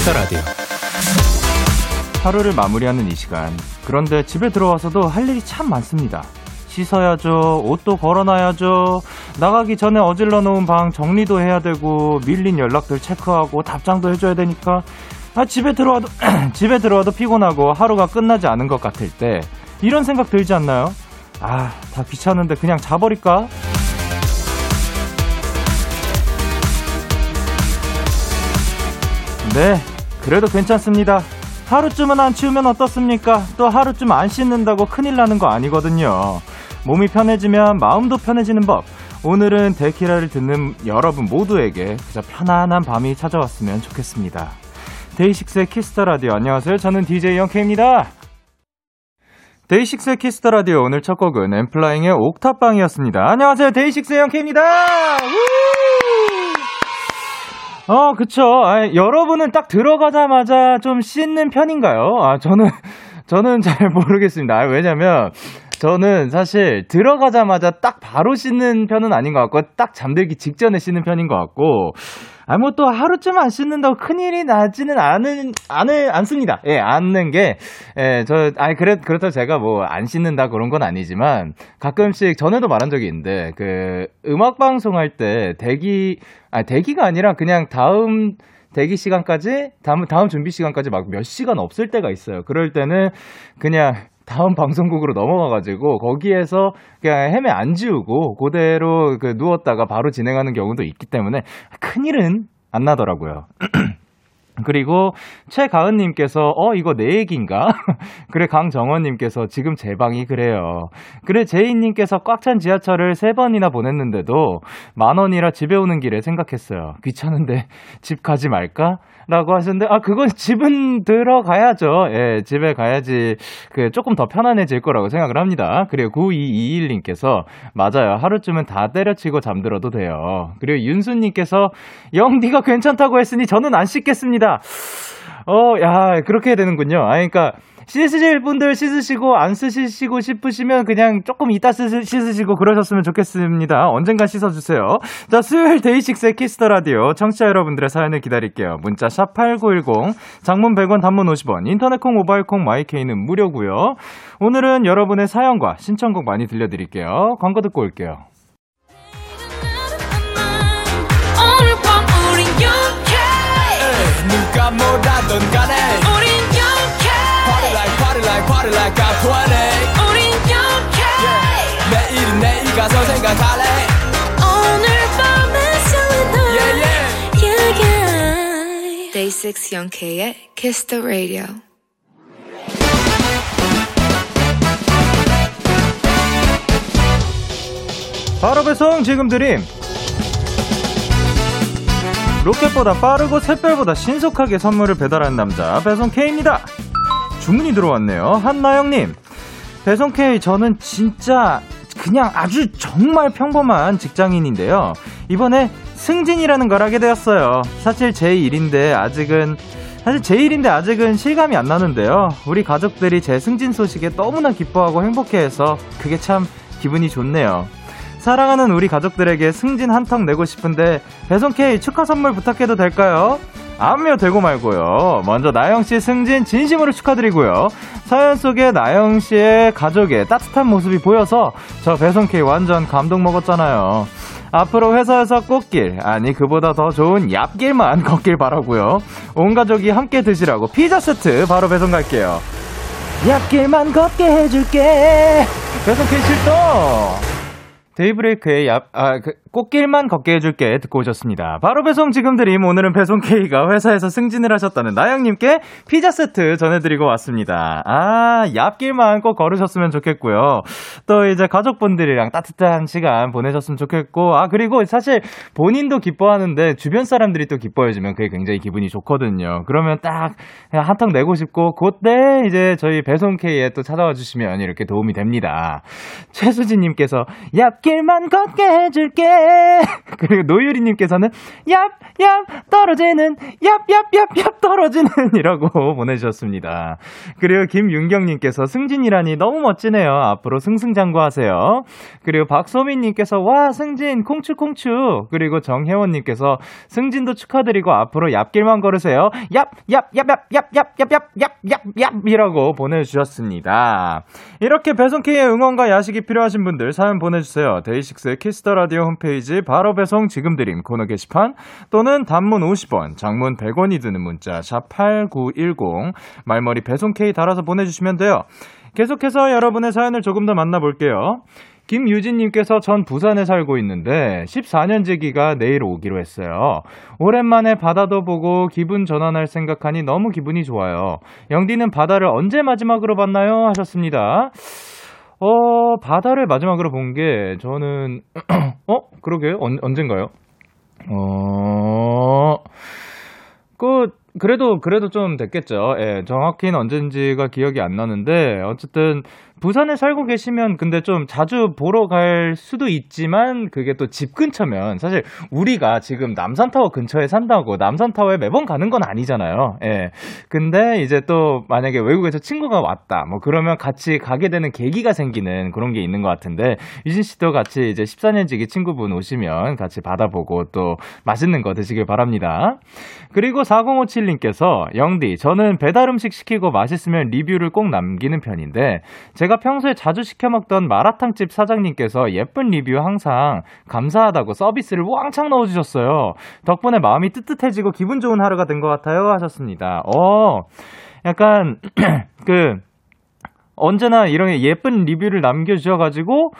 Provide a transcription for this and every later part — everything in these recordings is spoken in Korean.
키스 더 라디오. 하루를 마무리하는 이 시간. 그런데 집에 들어와서도 할 일이 참 많습니다. 씻어야죠. 옷도 걸어놔야죠. 나가기 전에 어질러 놓은 방 정리도 해야 되고 밀린 연락들 체크하고 답장도 해줘야 되니까 아 집에 들어와도 집에 들어와도 피곤하고 하루가 끝나지 않은 것 같을 때 이런 생각 들지 않나요? 아 다 귀찮은데 그냥 자버릴까? 네, 그래도 괜찮습니다. 하루쯤은 안 치우면 어떻습니까? 또 하루쯤 안 씻는다고 큰일 나는 거 아니거든요. 몸이 편해지면 마음도 편해지는 법. 오늘은 데키라를 듣는 여러분 모두에게 그저 편안한 밤이 찾아왔으면 좋겠습니다. 데이식스의 키스 더 라디오 안녕하세요. 저는 DJ 영케이입니다. 데이식스의 키스 더 라디오 오늘 첫 곡은 엔플라잉의 옥탑방이었습니다. 안녕하세요. 데이식스의 영케이입니다. 어, 그쵸. 아, 여러분은 딱 들어가자마자 좀 씻는 편인가요? 아, 저는, 저는 잘 모르겠습니다. 아, 왜냐면, 저는 사실 들어가자마자 딱 바로 씻는 편은 아닌 것 같고, 딱 잠들기 직전에 씻는 편인 것 같고, 아, 뭐또 하루쯤 안 씻는다고 큰일이 나지는 않은, 않을, 않습니다. 예, 않는 게, 예, 저, 아니, 그래, 그렇다고 제가 뭐 안 씻는다 그런 건 아니지만, 가끔씩 전에도 말한 적이 있는데, 그, 음악 방송 할 때 대기, 아, 대기가 아니라 그냥 다음, 대기 시간까지 다음 다음 준비 시간까지 막 몇 시간 없을 때가 있어요. 그럴 때는 그냥 다음 방송국으로 넘어가가지고 거기에서 그냥 헤매 안 지우고 그대로 그 누웠다가 바로 진행하는 경우도 있기 때문에 큰 일은 안 나더라고요. 그리고 최가은님께서 어 이거 내 얘기인가? 그래 강정원님께서 지금 제 방이 그래요. 그래 제이님께서 꽉 찬 지하철을 세 번이나 보냈는데도 만 원이라 집에 오는 길에 생각했어요. 귀찮은데 집 가지 말까? 라고 하셨는데, 아, 그건 집은 들어가야죠. 예, 집에 가야지, 그, 조금 더 편안해질 거라고 생각을 합니다. 그리고 9221님께서, 맞아요. 하루쯤은 다 때려치고 잠들어도 돼요. 그리고 윤수님께서, 영, 니가 괜찮다고 했으니 저는 안 씻겠습니다. 어, 야, 그렇게 해야 되는군요. 아, 그러니까, 씻으실 분들 씻으시고 안 쓰시고 싶으시면 그냥 조금 이따 쓰, 씻으시고 그러셨으면 좋겠습니다. 언젠가 씻어주세요. 자, 수요일 데이식스의 키스 더 라디오 청취자 여러분들의 사연을 기다릴게요. 문자 샵 #8910 장문 100원, 단문 50원, 인터넷 콩, 모바일 콩, 마이케이는 무료고요. 오늘은 여러분의 사연과 신청곡 많이 들려드릴게요. 광고 듣고 올게요. 누가 뭐라던 간에 party like I'm 20 우린 영케 yeah. 내일은 내일 가서 생각할래 오늘 밤에 설레 yeah, yeah. yeah, yeah. Day 6 영케의 Kiss the Radio 바로 배송 지금 드림 로켓보다 빠르고 샛별보다 신속하게 선물을 배달하는 남자 배송 K입니다. 주문이 들어왔네요. 한나영님. 배송 K 저는 진짜 그냥 아주 정말 평범한 직장인인데요. 이번에 승진이라는 걸 하게 되었어요. 사실 제 일인데 아직은 사실 제 일인데 아직은 실감이 안 나는데요. 우리 가족들이 제 승진 소식에 너무나 기뻐하고 행복해해서 그게 참 기분이 좋네요. 사랑하는 우리 가족들에게 승진 한턱 내고 싶은데 배송 K 축하 선물 부탁해도 될까요? 암요 되고 말고요. 먼저 나영 씨 승진 진심으로 축하드리고요. 사연 속에 나영 씨의 가족의 따뜻한 모습이 보여서 저 배송 K 완전 감동 먹었잖아요. 앞으로 회사에서 꽃길, 아니 그보다 더 좋은 얍길만 걷길 바라고요. 온 가족이 함께 드시라고 피자 세트 바로 배송 갈게요. 얍길만 걷게 해줄게. 배송 K 출동. 데이브레이크의 야, 아, 그, 꽃길만 걷게 해줄게 듣고 오셨습니다. 바로 배송 지금 드림 오늘은 배송 K가 회사에서 승진을 하셨다는 나영님께 피자 세트 전해드리고 왔습니다. 아 얍길만 꼭 걸으셨으면 좋겠고요. 또 이제 가족분들이랑 따뜻한 시간 보내셨으면 좋겠고 아 그리고 사실 본인도 기뻐하는데 주변 사람들이 또 기뻐해주면 그게 굉장히 기분이 좋거든요. 그러면 딱 한턱 내고 싶고 그때 이제 저희 배송 K에 또 찾아와 주시면 이렇게 도움이 됩니다. 최수진님께서 얍길만 걷게 해줄게 그리고 노유리님께서는 얍, 얍, 떨어지는, 얍, 얍, 얍, 얍, 떨어지는 이라고 보내주셨습니다. 그리고 김윤경님께서 승진이라니 너무 멋지네요. 앞으로 승승장구하세요. 그리고 박소민님께서 와, 승진, 콩추콩추. 그리고 정혜원님께서 승진도 축하드리고 앞으로 얍길만 걸으세요. 얍, 얍, 얍, 얍, 얍, 얍, 얍, 얍, 얍, 얍, 얍, 이라고 보내주셨습니다. 이렇게 배송K의 응원과 야식이 필요하신 분들 사연 보내주세요. 데이식스의 키스 더 라디오 홈페이지 바로 배송 지금 드림 코너 게시판 또는 단문 50원, 장문 100원이 드는 문자 샵 8910 말머리 배송K 달아서 보내주시면 돼요. 계속해서 여러분의 사연을 조금 더 만나볼게요. 김유진님께서 전 부산에 살고 있는데 14년지기가 내일 오기로 했어요. 오랜만에 바다도 보고 기분 전환할 생각하니 너무 기분이 좋아요. 영디는 바다를 언제 마지막으로 봤나요? 하셨습니다. 어, 바다를 마지막으로 본 게 저는 어? 그러게요. 언, 언젠가요? 어... 그 그래도 그래도 좀 됐겠죠. 예, 정확히는 언젠지가 기억이 안 나는데 어쨌든 부산에 살고 계시면 근데 좀 자주 보러 갈 수도 있지만 그게 또 집 근처면 사실 우리가 지금 남산타워 근처에 산다고 남산타워에 매번 가는 건 아니잖아요. 예. 근데 이제 또 만약에 외국에서 친구가 왔다. 뭐 그러면 같이 가게 되는 계기가 생기는 그런 게 있는 것 같은데 유진 씨도 같이 이제 14년 지기 친구분 오시면 같이 받아보고 또 맛있는 거 드시길 바랍니다. 그리고 4057님께서 영디 저는 배달 음식 시키고 맛있으면 리뷰를 꼭 남기는 편인데 제가 제가 평소에 자주 시켜 먹던 마라탕집 사장님께서 예쁜 리뷰 항상 감사하다고 서비스를 왕창 넣어주셨어요. 덕분에 마음이 뜨뜻해지고 기분 좋은 하루가 된 것 같아요. 하셨습니다. 어, 약간, 그, 언제나 이런 예쁜 리뷰를 남겨주셔가지고,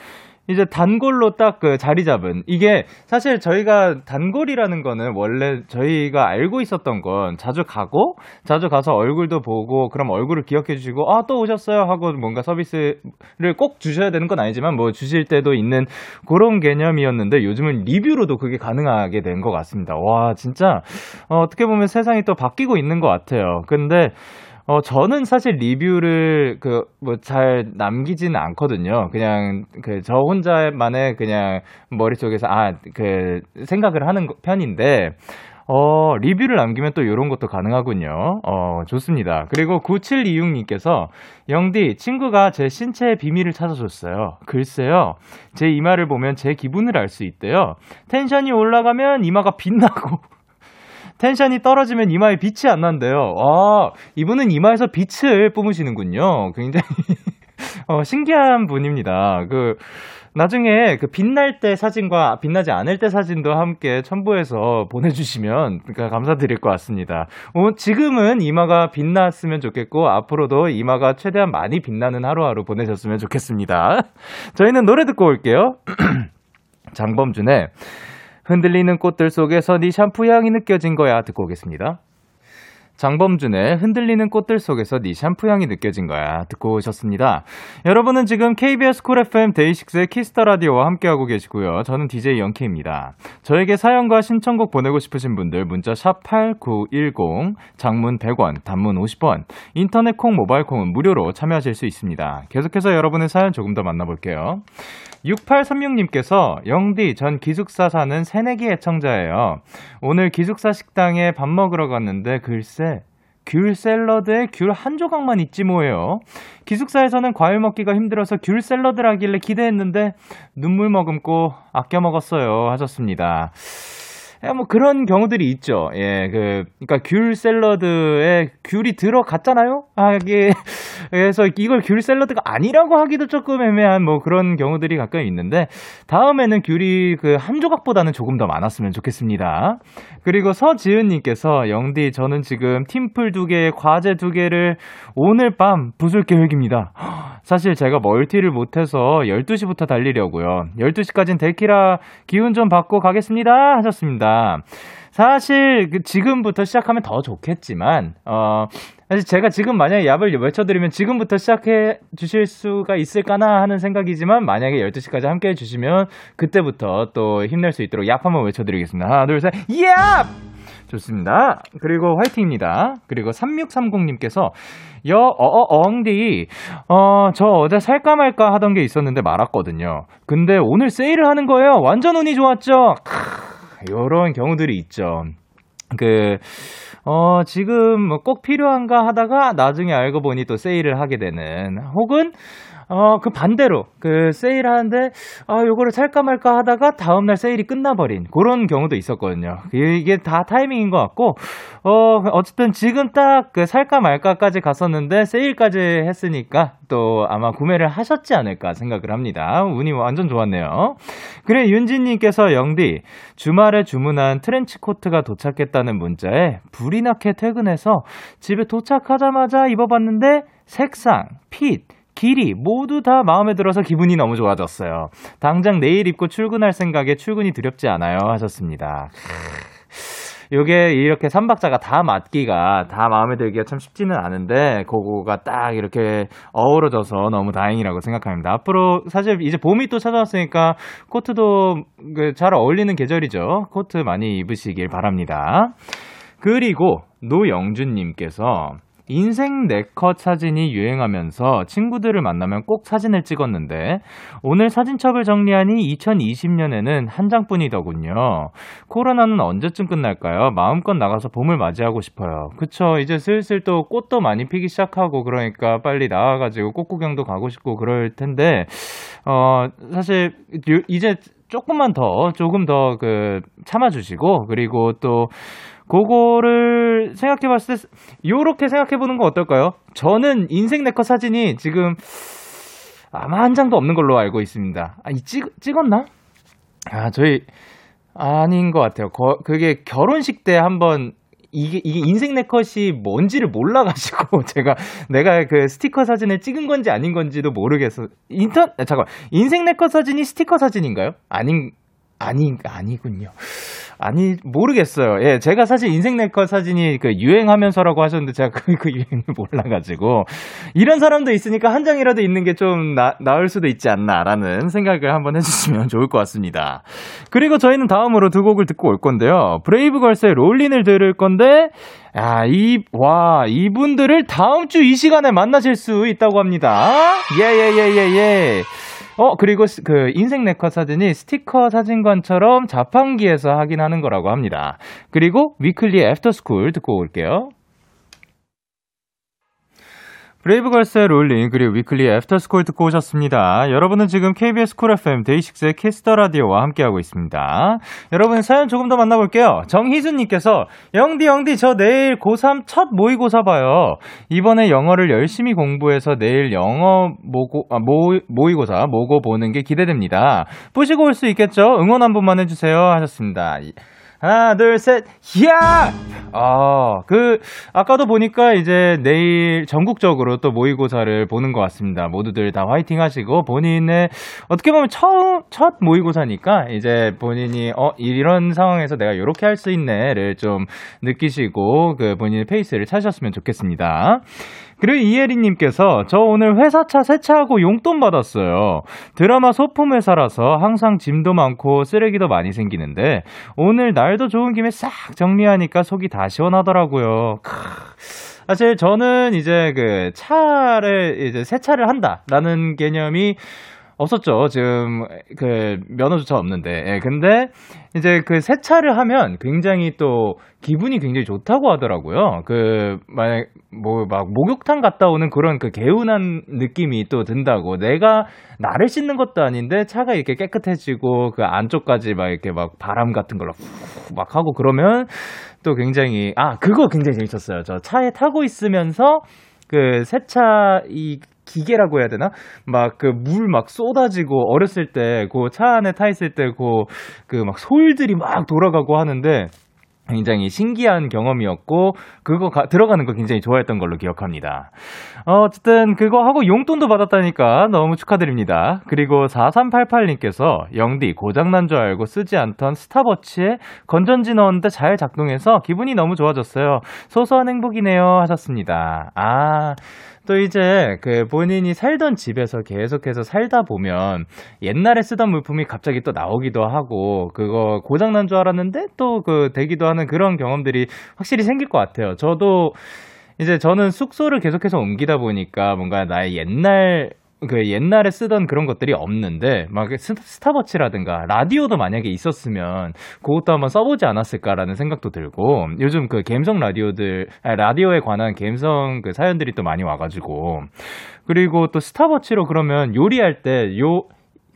이제 단골로 딱 그 자리 잡은 이게 사실 저희가 단골이라는 거는 원래 저희가 알고 있었던 건 자주 가고 자주 가서 얼굴도 보고 그럼 얼굴을 기억해 주시고 아 또 오셨어요 하고 뭔가 서비스를 꼭 주셔야 되는 건 아니지만 뭐 주실 때도 있는 그런 개념이었는데 요즘은 리뷰로도 그게 가능하게 된 것 같습니다. 와 진짜 어, 어떻게 보면 세상이 또 바뀌고 있는 것 같아요. 근데 어, 저는 사실 리뷰를 그 뭐 잘 남기지는 않거든요. 그냥 그 저 혼자만의 그냥 머릿속에서 아, 그 생각을 하는 편인데 어, 리뷰를 남기면 또 이런 것도 가능하군요. 어, 좋습니다. 그리고 9726님께서, 영디, 친구가 제 신체의 비밀을 찾아줬어요. 글쎄요. 제 이마를 보면 제 기분을 알 수 있대요. 텐션이 올라가면 이마가 빛나고, 텐션이 떨어지면 이마에 빛이 안 난대요. 와, 이분은 이마에서 빛을 뿜으시는군요. 굉장히 어, 신기한 분입니다. 그 나중에 그 빛날 때 사진과 빛나지 않을 때 사진도 함께 첨부해서 보내주시면 그러니까 감사드릴 것 같습니다. 어, 지금은 이마가 빛났으면 좋겠고 앞으로도 이마가 최대한 많이 빛나는 하루하루 보내셨으면 좋겠습니다. 저희는 노래 듣고 올게요. 장범준의 흔들리는 꽃들 속에서 네 샴푸 향이 느껴진 거야 듣고 오겠습니다. 장범준의 흔들리는 꽃들 속에서 네 샴푸 향이 느껴진 거야 듣고 오셨습니다. 여러분은 지금 KBS 쿨 FM 데이식스의 키스 더 라디오와 함께하고 계시고요. 저는 DJ 영케입니다. 저에게 사연과 신청곡 보내고 싶으신 분들 문자 샵 #8910 장문 100원, 단문 50원, 인터넷 콩, 모바일 콩은 무료로 참여하실 수 있습니다. 계속해서 여러분의 사연 조금 더 만나볼게요. 6836님께서 영디 전 기숙사 사는 새내기 애청자예요. 오늘 기숙사 식당에 밥 먹으러 갔는데 글쎄 귤 샐러드에 귤 한 조각만 있지 뭐예요. 기숙사에서는 과일 먹기가 힘들어서 귤 샐러드라길래 기대했는데 눈물 머금고 아껴 먹었어요 하셨습니다. 예, 뭐 그런 경우들이 있죠. 예, 그, 그니까 귤 샐러드에 귤이 들어갔잖아요? 아, 이게, 그래서 이걸 귤 샐러드가 아니라고 하기도 조금 애매한 뭐 그런 경우들이 가끔 있는데, 다음에는 귤이 그 한 조각보다는 조금 더 많았으면 좋겠습니다. 그리고 서지은님께서, 영디, 저는 지금 팀플 두 개, 과제 두 개를 오늘 밤 부술 계획입니다. 사실 제가 멀티를 못해서 12시부터 달리려고요. 12시까지는 데키라 기운 좀 받고 가겠습니다. 하셨습니다. 사실 그 지금부터 시작하면 더 좋겠지만, 어, 사실 제가 지금 만약에 얍을 외쳐드리면 지금부터 시작해 주실 수가 있을까나 하는 생각이지만 만약에 12시까지 함께 해주시면 그때부터 또 힘낼 수 있도록 얍 한번 외쳐드리겠습니다. 하나, 둘, 셋, 얍! 좋습니다. 그리고 화이팅입니다. 그리고 3630님께서 여, 어, 어, 엉디, 어, 저 어제 살까 말까 하던 게 있었는데 말았거든요. 근데 오늘 세일을 하는 거예요. 완전 운이 좋았죠? 크, 요런 경우들이 있죠. 그, 어, 지금 뭐꼭 필요한가 하다가 나중에 알고 보니 또 세일을 하게 되는, 혹은, 어, 그 반대로, 그 세일 하는데, 아, 요거를 살까 말까 하다가 다음 날 세일이 끝나버린 그런 경우도 있었거든요. 이게 다 타이밍인 것 같고, 어, 어쨌든 지금 딱 그 살까 말까까지 갔었는데 세일까지 했으니까 또 아마 구매를 하셨지 않을까 생각을 합니다. 운이 완전 좋았네요. 그래, 윤진 님께서 영디, 주말에 주문한 트렌치 코트가 도착했다는 문자에 불이 나게 퇴근해서 집에 도착하자마자 입어봤는데 색상, 핏, 길이 모두 다 마음에 들어서 기분이 너무 좋아졌어요. 당장 내일 입고 출근할 생각에 출근이 두렵지 않아요 하셨습니다. 요게 이렇게 삼박자가 다 맞기가 다 마음에 들기가 참 쉽지는 않은데 그거가 딱 이렇게 어우러져서 너무 다행이라고 생각합니다. 앞으로 사실 이제 봄이 또 찾아왔으니까 코트도 그잘 어울리는 계절이죠. 코트 많이 입으시길 바랍니다. 그리고 노영준님께서 인생 네컷 사진이 유행하면서 친구들을 만나면 꼭 사진을 찍었는데 오늘 사진첩을 정리하니 2020년에는 한 장뿐이더군요. 코로나는 언제쯤 끝날까요? 마음껏 나가서 봄을 맞이하고 싶어요. 그쵸. 이제 슬슬 또 꽃도 많이 피기 시작하고 그러니까 빨리 나와가지고 꽃 구경도 가고 싶고 그럴 텐데, 어, 사실 이제 조금만 더, 조금 더 그 참아주시고, 그리고 또 그거를 생각해 봤을 때, 요렇게 생각해 보는 건 어떨까요? 저는 인생 네컷 사진이 지금 아마 한 장도 없는 걸로 알고 있습니다. 아, 이 찍, 찍었나? 아, 저희, 아닌 것 같아요. 거, 그게 결혼식 때 한번 이게, 이게 인생 네컷이 뭔지를 몰라가지고, 제가, 내가 그 스티커 사진을 찍은 건지 아닌 건지도 모르겠어. 인턴, 아, 잠깐, 인생 네컷 사진이 스티커 사진인가요? 아닌, 아니, 아니군요. 아니, 모르겠어요. 예, 제가 사실 인생 네컷 사진이 그 유행하면서라고 하셨는데 제가 그, 그 유행을 몰라가지고, 이런 사람도 있으니까 한 장이라도 있는 게 좀 나을 수도 있지 않나라는 생각을 한번 해주시면 좋을 것 같습니다. 그리고 저희는 다음으로 두 곡을 듣고 올 건데요. 브레이브걸스의 롤린을 들을 건데, 야, 이, 와, 이분들을 다음 주 이 시간에 만나실 수 있다고 합니다. 예, 예, 예, 예, 예. 어, 그리고 그 인생 네컷 사진이 스티커 사진관처럼 자판기에서 확인하는 거라고 합니다. 그리고 위클리 애프터스쿨 듣고 올게요. 브레이브걸스의 롤린 그리고 위클리 애프터스쿨 듣고 오셨습니다. 여러분은 지금 KBS 쿨 FM 데이식스의 키스 더 라디오와 함께하고 있습니다. 여러분 사연 조금 더 만나볼게요. 정희순님께서 영디 영디 저 내일 고3 첫 모의고사 봐요. 이번에 영어를 열심히 공부해서 내일 영어 모고 아, 모, 모의고사 모고 보는 게 기대됩니다. 보시고 올 수 있겠죠? 응원 한 번만 해주세요 하셨습니다. 하나, 둘, 셋, 야! 아, 그, 아까도 보니까 이제 내일 전국적으로 또 모의고사를 보는 것 같습니다. 모두들 다 화이팅 하시고, 본인의, 어떻게 보면 처음, 첫 모의고사니까, 이제 본인이, 어, 이런 상황에서 내가 이렇게 할 수 있네를 좀 느끼시고, 그 본인의 페이스를 찾으셨으면 좋겠습니다. 그리고 이혜리님께서 저 오늘 회사차 세차하고 용돈 받았어요. 드라마 소품 회사라서 항상 짐도 많고 쓰레기도 많이 생기는데 오늘 날도 좋은 김에 싹 정리하니까 속이 다 시원하더라고요. 크. 사실 저는 이제 그 차를 이제 세차를 한다라는 개념이 없었죠. 지금 그 면허조차 없는데. 예, 근데 이제 그 세차를 하면 굉장히 또 기분이 굉장히 좋다고 하더라고요. 그 만약 뭐 막 목욕탕 갔다 오는 그런 그 개운한 느낌이 또 든다고. 내가 나를 씻는 것도 아닌데 차가 이렇게 깨끗해지고 그 안쪽까지 막 이렇게 막 바람 같은 걸로 막 하고 그러면 또 굉장히 아 그거 굉장히 재밌었어요. 저 차에 타고 있으면서 그 세차 이 기계라고 해야 되나? 막 그 물 막 쏟아지고 어렸을 때 그 차 안에 타 있을 때 그 그 막 솔들이 막 돌아가고 하는데 굉장히 신기한 경험이었고 그거 가, 들어가는 거 굉장히 좋아했던 걸로 기억합니다. 어, 어쨌든 그거 하고 용돈도 받았다니까 너무 축하드립니다. 그리고 4388님께서 영디 고장난 줄 알고 쓰지 않던 스타버치에 건전지 넣었는데 잘 작동해서 기분이 너무 좋아졌어요. 소소한 행복이네요 하셨습니다. 아또 이제 그 본인이 살던 집에서 계속해서 살다 보면 옛날에 쓰던 물품이 갑자기 또 나오기도 하고 그거 고장난 줄 알았는데 또 그 되기도 하는 그런 경험들이 확실히 생길 것 같아요. 저도 이제 저는 숙소를 계속해서 옮기다 보니까 뭔가 나의 옛날 그 옛날에 쓰던 그런 것들이 없는데 막 스타버치라든가 라디오도 만약에 있었으면 그것도 한번 써보지 않았을까라는 생각도 들고 요즘 그 감성 라디오들 아니, 라디오에 관한 감성 그 사연들이 또 많이 와가지고 그리고 또 스타버치로 그러면 요리할 때요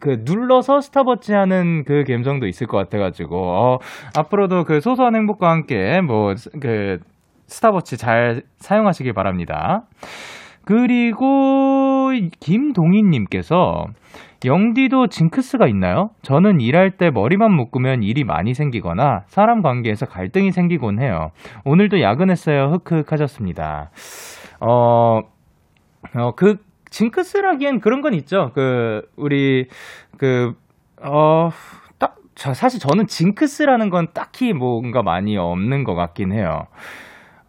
그 눌러서 스타버치 하는 그 감성도 있을 것 같아가지고 어, 앞으로도 그 소소한 행복과 함께 뭐 그 스타버치 잘 사용하시길 바랍니다. 그리고 김동희님께서 영디도 징크스가 있나요? 저는 일할 때 머리만 묶으면 일이 많이 생기거나 사람 관계에서 갈등이 생기곤 해요. 오늘도 야근했어요. 흑흑 하셨습니다. 어, 어, 그, 징크스라기엔 그런 건 있죠. 그, 우리, 그, 어, 딱, 사실 저는 징크스라는 건 딱히 뭔가 많이 없는 것 같긴 해요.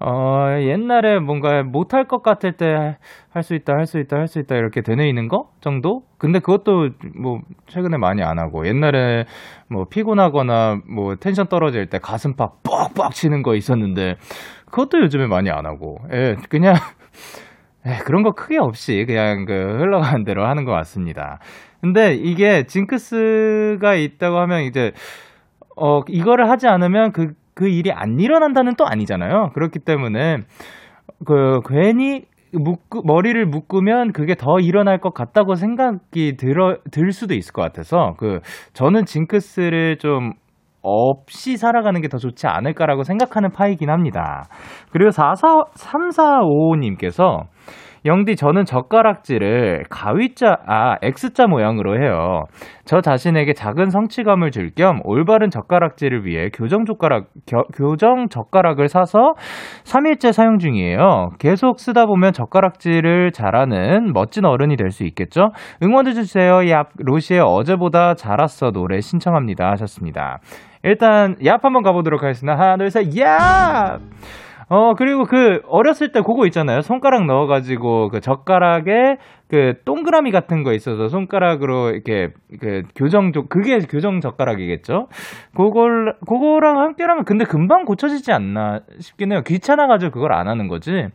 어, 옛날에 뭔가 못할 것 같을 때 할 수 있다, 할 수 있다, 할 수 있다 이렇게 되뇌이는 거 정도? 근데 그것도 뭐 최근에 많이 안 하고 옛날에 뭐 피곤하거나 뭐 텐션 떨어질 때 가슴 팍 뻑뻑 치는 거 있었는데 그것도 요즘에 많이 안 하고 예, 그냥 예, 그런 거 크게 없이 그냥 그 흘러가는 대로 하는 것 같습니다. 근데 이게 징크스가 있다고 하면 이제 어 이거를 하지 않으면 그 그 일이 안 일어난다는 또 아니잖아요. 그렇기 때문에 그 괜히 묶 머리를 묶으면 그게 더 일어날 것 같다고 생각이 들어 들 수도 있을 것 같아서 그 저는 징크스를 좀 없이 살아가는 게 더 좋지 않을까라고 생각하는 파이긴 합니다. 그리고 44, 3455님께서 영디, 저는 젓가락질을 가위자, 아, X자 모양으로 해요. 저 자신에게 작은 성취감을 줄 겸 올바른 젓가락질을 위해 교정 젓가락, 겨, 교정 젓가락을 사서 3일째 사용 중이에요. 계속 쓰다 보면 젓가락질을 잘하는 멋진 어른이 될 수 있겠죠? 응원해 주세요. 얍, 로시의 어제보다 잘았어 노래 신청합니다. 하셨습니다. 일단, 얍 한번 가보도록 하겠습니다. 하나, 둘, 셋, 얍! 어, 그리고 그, 어렸을 때 그거 있잖아요. 손가락 넣어가지고, 그 젓가락에 그 동그라미 같은 거 있어서 손가락으로 이렇게, 그 교정, 그게 교정 젓가락이겠죠? 그걸, 그거랑 함께라면 근데 금방 고쳐지지 않나 싶긴 해요. 귀찮아가지고 그걸 안 하는 거지. 예,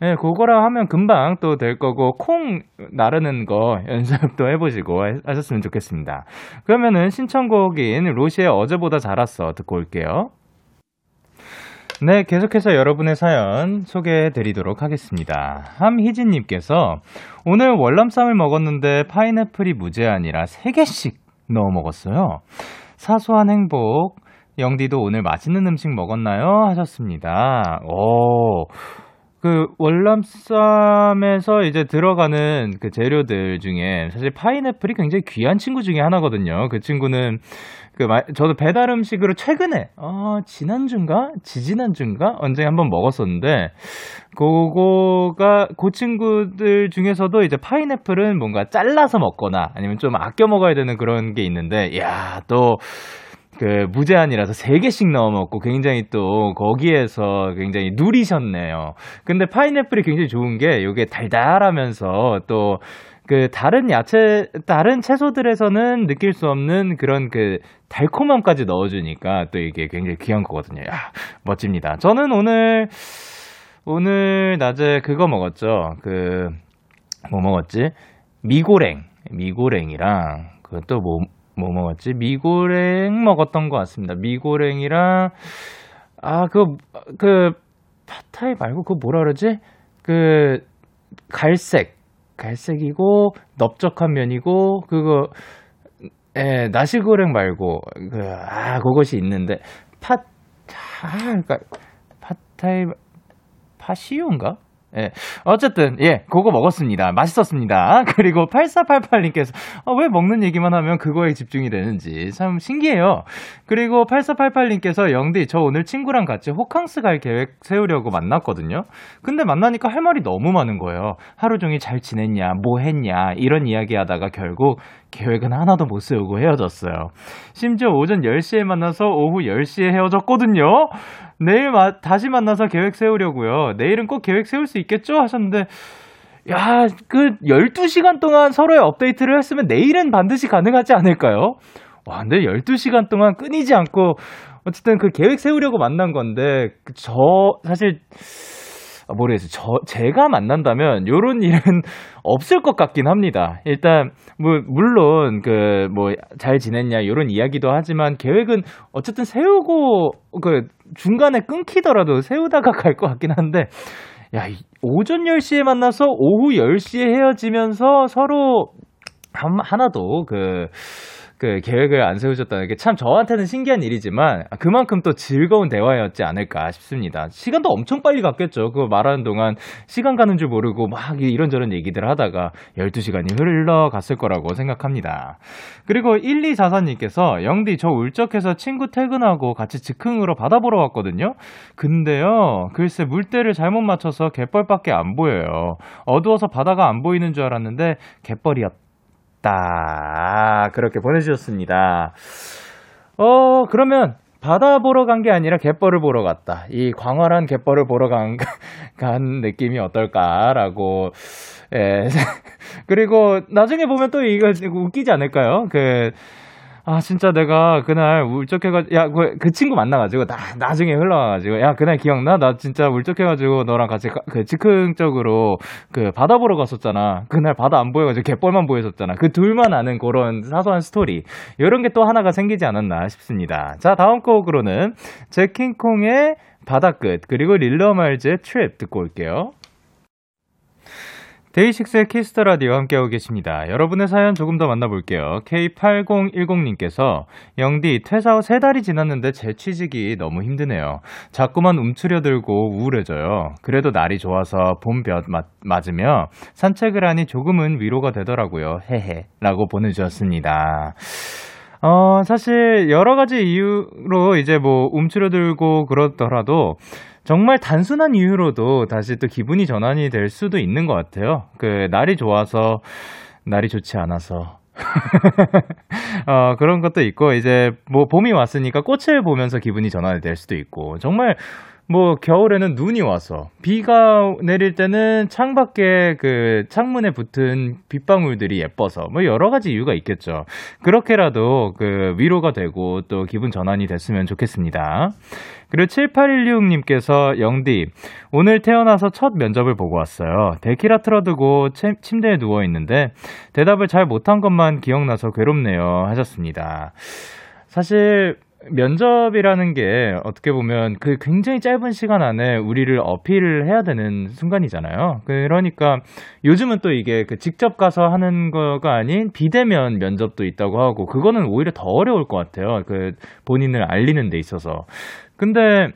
네, 그거랑 하면 금방 또 될 거고, 콩 나르는 거 연습도 해보시고 하셨으면 좋겠습니다. 그러면은 신청곡인 로시의 어제보다 잘았어 듣고 올게요. 네, 계속해서 여러분의 사연 소개해 드리도록 하겠습니다. 함희진님께서 오늘 월남쌈을 먹었는데 파인애플이 무제한이라 3개씩 넣어 먹었어요. 사소한 행복. 영디도 오늘 맛있는 음식 먹었나요? 하셨습니다. 오. 그 월남쌈에서 이제 들어가는 그 재료들 중에 사실 파인애플이 굉장히 귀한 친구 중에 하나거든요. 그 친구는 그 저도 배달 음식으로 최근에 어 지난주인가 지지난주인가 언제 한번 먹었었는데 그거가 그 친구들 중에서도 이제 파인애플은 뭔가 잘라서 먹거나 아니면 좀 아껴 먹어야 되는 그런 게 있는데 야또 그 무제한이라서 3개씩 넣어 먹고 굉장히 또 거기에서 굉장히 누리셨네요. 근데 파인애플이 굉장히 좋은 게 이게 달달하면서 또 그 다른 야채 다른 채소들에서는 느낄 수 없는 그런 그 달콤함까지 넣어 주니까 또 이게 굉장히 귀한 거거든요. 야 멋집니다. 저는 오늘 오늘 낮에 그거 먹었죠. 그 뭐 먹었지? 미고랭 미고랭이랑 그것도 뭐, 뭐 먹었지? 미고랭 먹었던 것 같습니다. 미고랭이랑 아 그그 그 파타이 말고 그거 뭐라 그러지? 그 갈색 갈색이고 넓적한 면이고 그거 예, 나시고랭 말고 그 아, 그것이 있는데 파 아, 그러니까 파타이 파시오인가? 예. 어쨌든, 예, 그거 먹었습니다. 맛있었습니다. 그리고 8488님께서, 어, 왜 먹는 얘기만 하면 그거에 집중이 되는지 참 신기해요. 그리고 8488님께서, 영디, 저 오늘 친구랑 같이 호캉스 갈 계획 세우려고 만났거든요. 근데 만나니까 할 말이 너무 많은 거예요. 하루 종일 잘 지냈냐, 뭐 했냐, 이런 이야기 하다가 결국 계획은 하나도 못 세우고 헤어졌어요. 심지어 오전 10시에 만나서 오후 10시에 헤어졌거든요. 내일 마, 다시 만나서 계획 세우려고요. 내일은 꼭 계획 세울 수 있겠죠? 하셨는데 야, 그 12시간 동안 서로의 업데이트를 했으면 내일은 반드시 가능하지 않을까요? 와, 근데 12시간 동안 끊이지 않고 어쨌든 그 계획 세우려고 만난 건데 그저 사실 아, 모르겠어요. 저 제가 만난다면 요런 일은 없을 것 같긴 합니다. 일단 뭐 물론 그 뭐 잘 지냈냐 요런 이야기도 하지만 계획은 어쨌든 세우고 그 중간에 끊기더라도 세우다가 갈 것 같긴 한데 야, 오전 10시에 만나서 오후 10시에 헤어지면서 서로 하나도 그 그 계획을 안 세우셨다는 게 참 저한테는 신기한 일이지만 그만큼 또 즐거운 대화였지 않을까 싶습니다. 시간도 엄청 빨리 갔겠죠. 그거 말하는 동안 시간 가는 줄 모르고 막 이런저런 얘기들 하다가 12시간이 흘러갔을 거라고 생각합니다. 그리고 1244님께서 영디 저 울적해서 친구 퇴근하고 같이 즉흥으로 바다 보러 왔거든요. 근데요. 글쎄 물때를 잘못 맞춰서 갯벌밖에 안 보여요. 어두워서 바다가 안 보이는 줄 알았는데 갯벌이었다. 있다. 그렇게 보내주셨습니다. 어, 그러면 바다 보러 간 게 아니라 갯벌을 보러 갔다. 이 광활한 갯벌을 보러 간, 간 느낌이 어떨까라고, 예. 그리고 나중에 보면 또 이거 웃기지 않을까요? 그, 아, 진짜 내가 그날 울적해가지고, 야, 그, 그 친구 만나가지고, 나, 나중에 흘러와가지고, 야, 그날 기억나? 나 진짜 울적해가지고, 너랑 같이 가, 그 즉흥적으로 그 바다 보러 갔었잖아. 그날 바다 안 보여가지고 갯벌만 보였었잖아. 그 둘만 아는 그런 사소한 스토리. 이런 게 또 하나가 생기지 않았나 싶습니다. 자, 다음 곡으로는 제킹콩의 바다끝, 그리고 릴러 말즈의 트랩 듣고 올게요. 데이식스의 키스 더 라디오 함께하고 계십니다. 여러분의 사연 조금 더 만나볼게요. K8010님께서 영디 퇴사 후 세 달이 지났는데 재취직이 너무 힘드네요. 자꾸만 움츠려들고 우울해져요. 그래도 날이 좋아서 봄볕 맞으며 산책을 하니 조금은 위로가 되더라고요. 헤헤 라고 보내주셨습니다. 어, 사실 여러 가지 이유로 이제 뭐 움츠려들고 그렇더라도 정말 단순한 이유로도 다시 또 기분이 전환이 될 수도 있는 것 같아요. 그 날이 좋아서 날이 좋지 않아서 어, 그런 것도 있고, 이제 뭐 봄이 왔으니까 꽃을 보면서 기분이 전환이 될 수도 있고, 정말 뭐 겨울에는 눈이 와서 비가 내릴 때는 창밖에 그 창문에 붙은 빗방울들이 예뻐서 뭐 여러 가지 이유가 있겠죠. 그렇게라도 그 위로가 되고 또 기분 전환이 됐으면 좋겠습니다. 그리고 7816님께서 영디 오늘 태어나서 첫 면접을 보고 왔어요. 데키라 틀어두고 침대에 누워 있는데 대답을 잘 못한 것만 기억나서 괴롭네요 하셨습니다. 사실 면접이라는 게 어떻게 보면 그 굉장히 짧은 시간 안에 우리를 어필을 해야 되는 순간이잖아요. 그러니까 요즘은 또 이게 그 직접 가서 하는 거가 아닌 비대면 면접도 있다고 하고 그거는 오히려 더 어려울 것 같아요. 그 본인을 알리는 데 있어서. 근데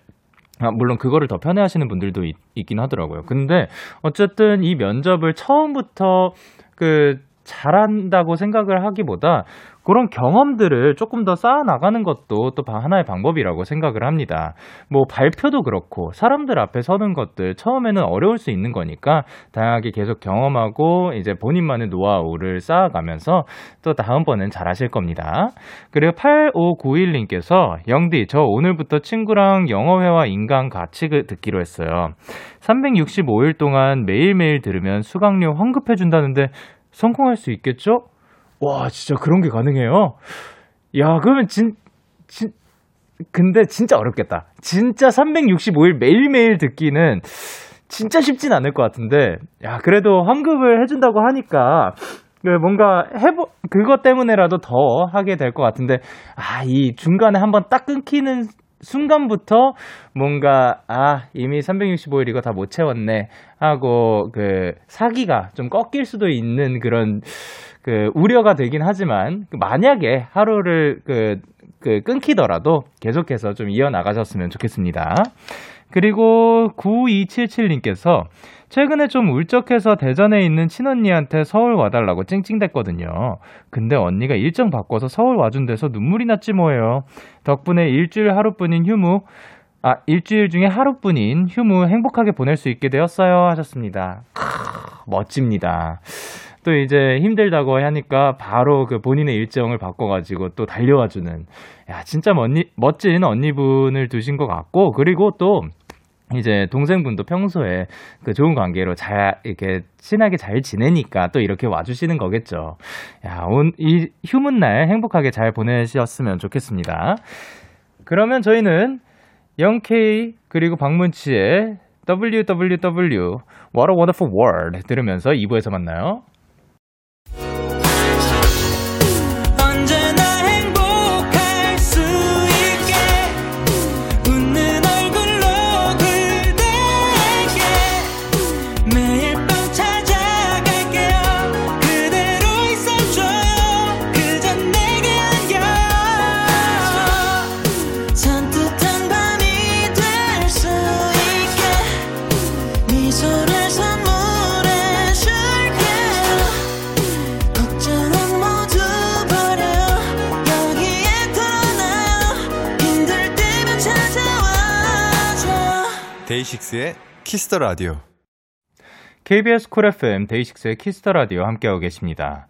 아, 물론 그거를 더 편해하시는 분들도 있, 있긴 하더라고요. 근데 어쨌든 이 면접을 처음부터 그 잘한다고 생각을 하기보다 그런 경험들을 조금 더 쌓아 나가는 것도 또 하나의 방법이라고 생각을 합니다. 뭐 발표도 그렇고 사람들 앞에 서는 것들 처음에는 어려울 수 있는 거니까 다양하게 계속 경험하고 이제 본인만의 노하우를 쌓아가면서 또 다음번엔 잘 하실 겁니다. 그리고 8591님께서 영디 저 오늘부터 친구랑 영어회화 인간 같이 그 듣기로 했어요. 365일 동안 매일매일 들으면 수강료 환급해 준다는데 성공할 수 있겠죠? 와, 진짜 그런 게 가능해요? 야, 그러면 진, 진, 근데 진짜 어렵겠다. 진짜 365일 매일매일 듣기는 진짜 쉽진 않을 것 같은데, 야, 그래도 환급을 해준다고 하니까, 그 뭔가 해보, 그것 때문에라도 더 하게 될 것 같은데, 아, 이 중간에 한번 딱 끊기는 순간부터 뭔가, 아, 이미 365일 이거 다 못 채웠네. 하고, 그, 사기가 좀 꺾일 수도 있는 그런, 그 우려가 되긴 하지만 그 만약에 하루를 그, 그 끊기더라도 계속해서 좀 이어나가셨으면 좋겠습니다. 그리고 9277님께서 최근에 좀 울적해서 대전에 있는 친언니한테 서울 와달라고 찡찡댔거든요. 근데 언니가 일정 바꿔서 서울 와준 데서 눈물이 났지 뭐예요. 덕분에 일주일 하루뿐인 휴무, 아, 일주일 중에 하루뿐인 휴무 행복하게 보낼 수 있게 되었어요. 하셨습니다. 크, 멋집니다. 또 이제 힘들다고 하니까 바로 그 본인의 일정을 바꿔가지고 또 달려와주는 야 진짜 언니, 멋진 언니분을 두신 것 같고 그리고 또 이제 동생분도 평소에 그 좋은 관계로 잘 이렇게 친하게 잘 지내니까 또 이렇게 와주시는 거겠죠. 야, 온, 이 휴문 날 행복하게 잘 보내셨으면 좋겠습니다. 그러면 저희는 0K 그리고 박문치의 WWW What a Wonderful World 들으면서 2부에서 만나요. 데이식스의 키스 더 라디오. KBS 쿨 FM 데이식스의 키스 더 라디오 함께하고 계십니다.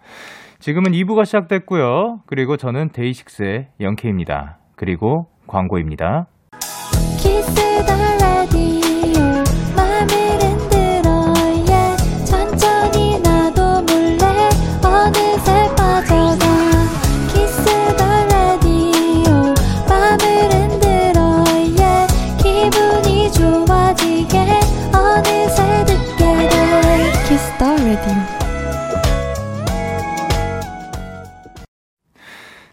지금은 2부가 시작됐고요. 그리고 저는 데이식스의 영케입니다. 그리고 광고입니다.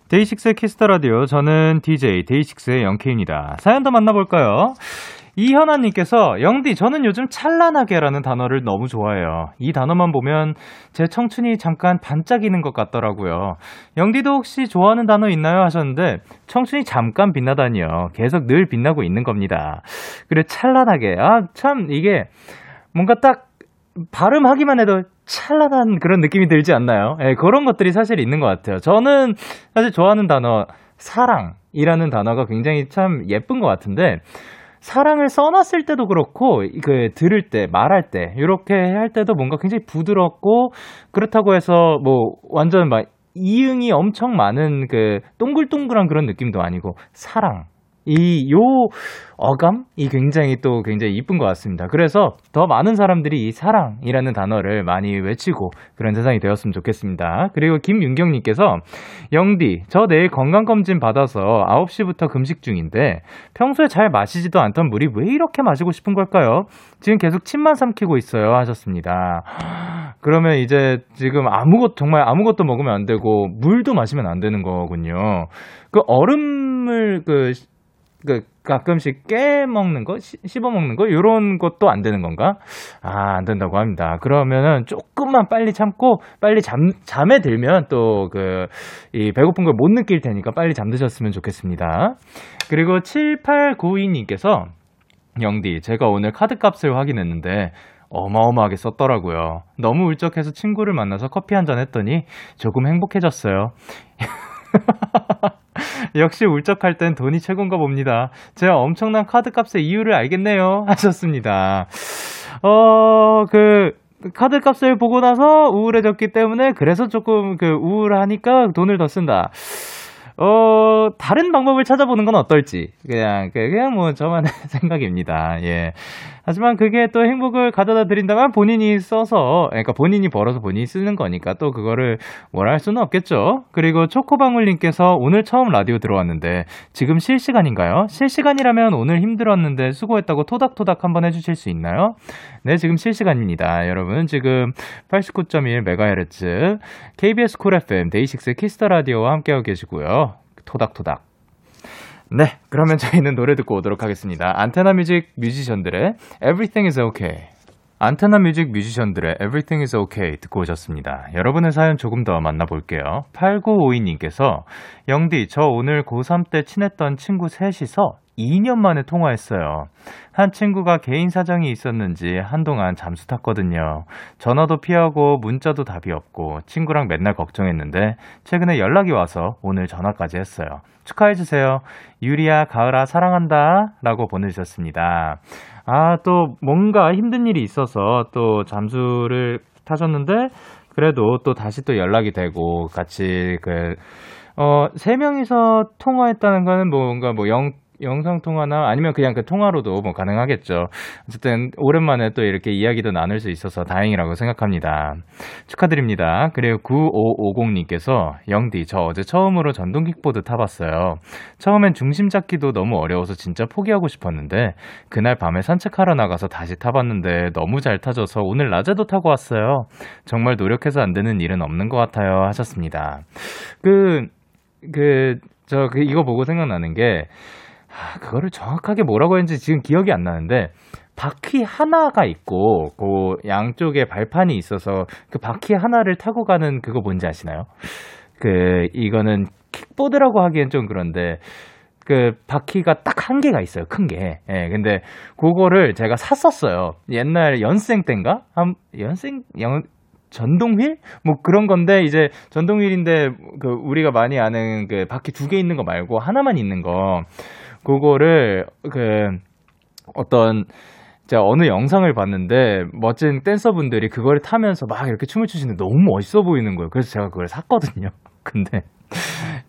데이식스의 키스 더 라디오 저는 DJ 데이식스의 영케입니다. 사연 더 만나볼까요? 이현아님께서 영디 저는 요즘 찬란하게라는 단어를 너무 좋아해요. 이 단어만 보면 제 청춘이 잠깐 반짝이는 것 같더라고요. 영디도 혹시 좋아하는 단어 있나요? 하셨는데 청춘이 잠깐 빛나다니요. 계속 늘 빛나고 있는 겁니다. 그래 찬란하게 아 참 이게 뭔가 딱 발음하기만 해도 찬란한 그런 느낌이 들지 않나요? 예, 그런 것들이 사실 있는 것 같아요. 저는 사실 좋아하는 단어, 사랑이라는 단어가 굉장히 참 예쁜 것 같은데, 사랑을 써놨을 때도 그렇고, 그, 들을 때, 말할 때, 이렇게 할 때도 뭔가 굉장히 부드럽고, 그렇다고 해서 뭐, 완전 막, 이응이 엄청 많은 그, 동글동글한 그런 느낌도 아니고, 사랑. 이, 요, 어감이 굉장히 또 굉장히 이쁜 것 같습니다. 그래서 더 많은 사람들이 이 사랑이라는 단어를 많이 외치고 그런 세상이 되었으면 좋겠습니다. 그리고 김윤경님께서 영디, 저 내일 건강검진 받아서 9시부터 금식 중인데 평소에 잘 마시지도 않던 물이 왜 이렇게 마시고 싶은 걸까요? 지금 계속 침만 삼키고 있어요. 하셨습니다. 그러면 이제 지금 아무것, 정말 아무것도 먹으면 안 되고 물도 마시면 안 되는 거군요. 그 얼음을 그 그 가끔씩 깨 먹는 거, 시- 씹어 먹는 거 요런 것도 안 되는 건가? 아, 안 된다고 합니다. 그러면은 조금만 빨리 참고 빨리 잠 잠에 들면 또 그 이 배고픈 걸 못 느낄 테니까 빨리 잠드셨으면 좋겠습니다. 그리고 7892 님께서 영디, 제가 오늘 카드값을 확인했는데 어마어마하게 썼더라고요. 너무 울적해서 친구를 만나서 커피 한 잔 했더니 조금 행복해졌어요. 역시 울적할 땐 돈이 최고인가 봅니다. 제가 엄청난 카드값의 이유를 알겠네요. 하셨습니다. 어, 그, 카드 값을 보고 나서 우울해졌기 때문에 그래서 조금 그 우울하니까 돈을 더 쓴다. 어, 다른 방법을 찾아보는 건 어떨지. 그냥, 그- 그냥 뭐 저만의 생각입니다. 예. 하지만 그게 또 행복을 가져다 드린다면 본인이 써서, 그러니까 본인이 벌어서 본인이 쓰는 거니까 또 그거를 뭐라 할 수는 없겠죠. 그리고 초코방울님께서 오늘 처음 라디오 들어왔는데 지금 실시간인가요? 실시간이라면 오늘 힘들었는데 수고했다고 토닥토닥 한번 해주실 수 있나요? 네, 지금 실시간입니다. 여러분, 지금 89.1MHz KBS 쿨 FM 데이식스 키스 더 라디오와 함께하고 계시고요. 토닥토닥. 네, 그러면 저희는 노래 듣고 오도록 하겠습니다. 안테나 뮤직 뮤지션들의 Everything is Okay. 안테나 뮤직 뮤지션들의 Everything is Okay 듣고 오셨습니다. 여러분의 사연 조금 더 만나볼게요. 8952님께서 영디, 저 오늘 고3 때 친했던 친구 셋이서 2년 만에 통화했어요. 한 친구가 개인 사정이 있었는지 한동안 잠수 탔거든요. 전화도 피하고 문자도 답이 없고 친구랑 맨날 걱정했는데 최근에 연락이 와서 오늘 전화까지 했어요. 축하해주세요. 유리야, 가을아, 사랑한다. 라고 보내주셨습니다. 아, 또 뭔가 힘든 일이 있어서 또 잠수를 타셨는데 그래도 또 다시 또 연락이 되고 같이 그, 어, 세 명이서 통화했다는 거는 뭔가 뭐 영, 영상 통화나 아니면 그냥 그 통화로도 뭐 가능하겠죠. 어쨌든 오랜만에 또 이렇게 이야기도 나눌 수 있어서 다행이라고 생각합니다. 축하드립니다. 그리고 9550님께서 영디 저 어제 처음으로 전동 킥보드 타봤어요. 처음엔 중심 잡기도 너무 어려워서 진짜 포기하고 싶었는데 그날 밤에 산책하러 나가서 다시 타봤는데 너무 잘 타져서 오늘 낮에도 타고 왔어요. 정말 노력해서 안 되는 일은 없는 것 같아요 하셨습니다. 그, 그, 저, 그, 이거 보고 생각나는 게, 아, 그거를 정확하게 뭐라고 했는지 지금 기억이 안 나는데, 바퀴 하나가 있고, 그 양쪽에 발판이 있어서 그 바퀴 하나를 타고 가는 그거 뭔지 아시나요? 그, 이거는 킥보드라고 하기엔 좀 그런데, 그 바퀴가 딱 한 개가 있어요. 큰 게. 예, 근데 그거를 제가 샀었어요. 옛날 연생 땐가? 한 연생 연 전동휠? 뭐 그런 건데 이제 전동휠인데 그 우리가 많이 아는 그 바퀴 두 개 있는 거 말고 하나만 있는 거. 그거를 그 어떤 제가 어느 영상을 봤는데 멋진 댄서분들이 그걸 타면서 막 이렇게 춤을 추시는데 너무 멋있어 보이는 거예요. 그래서 제가 그걸 샀거든요. 근데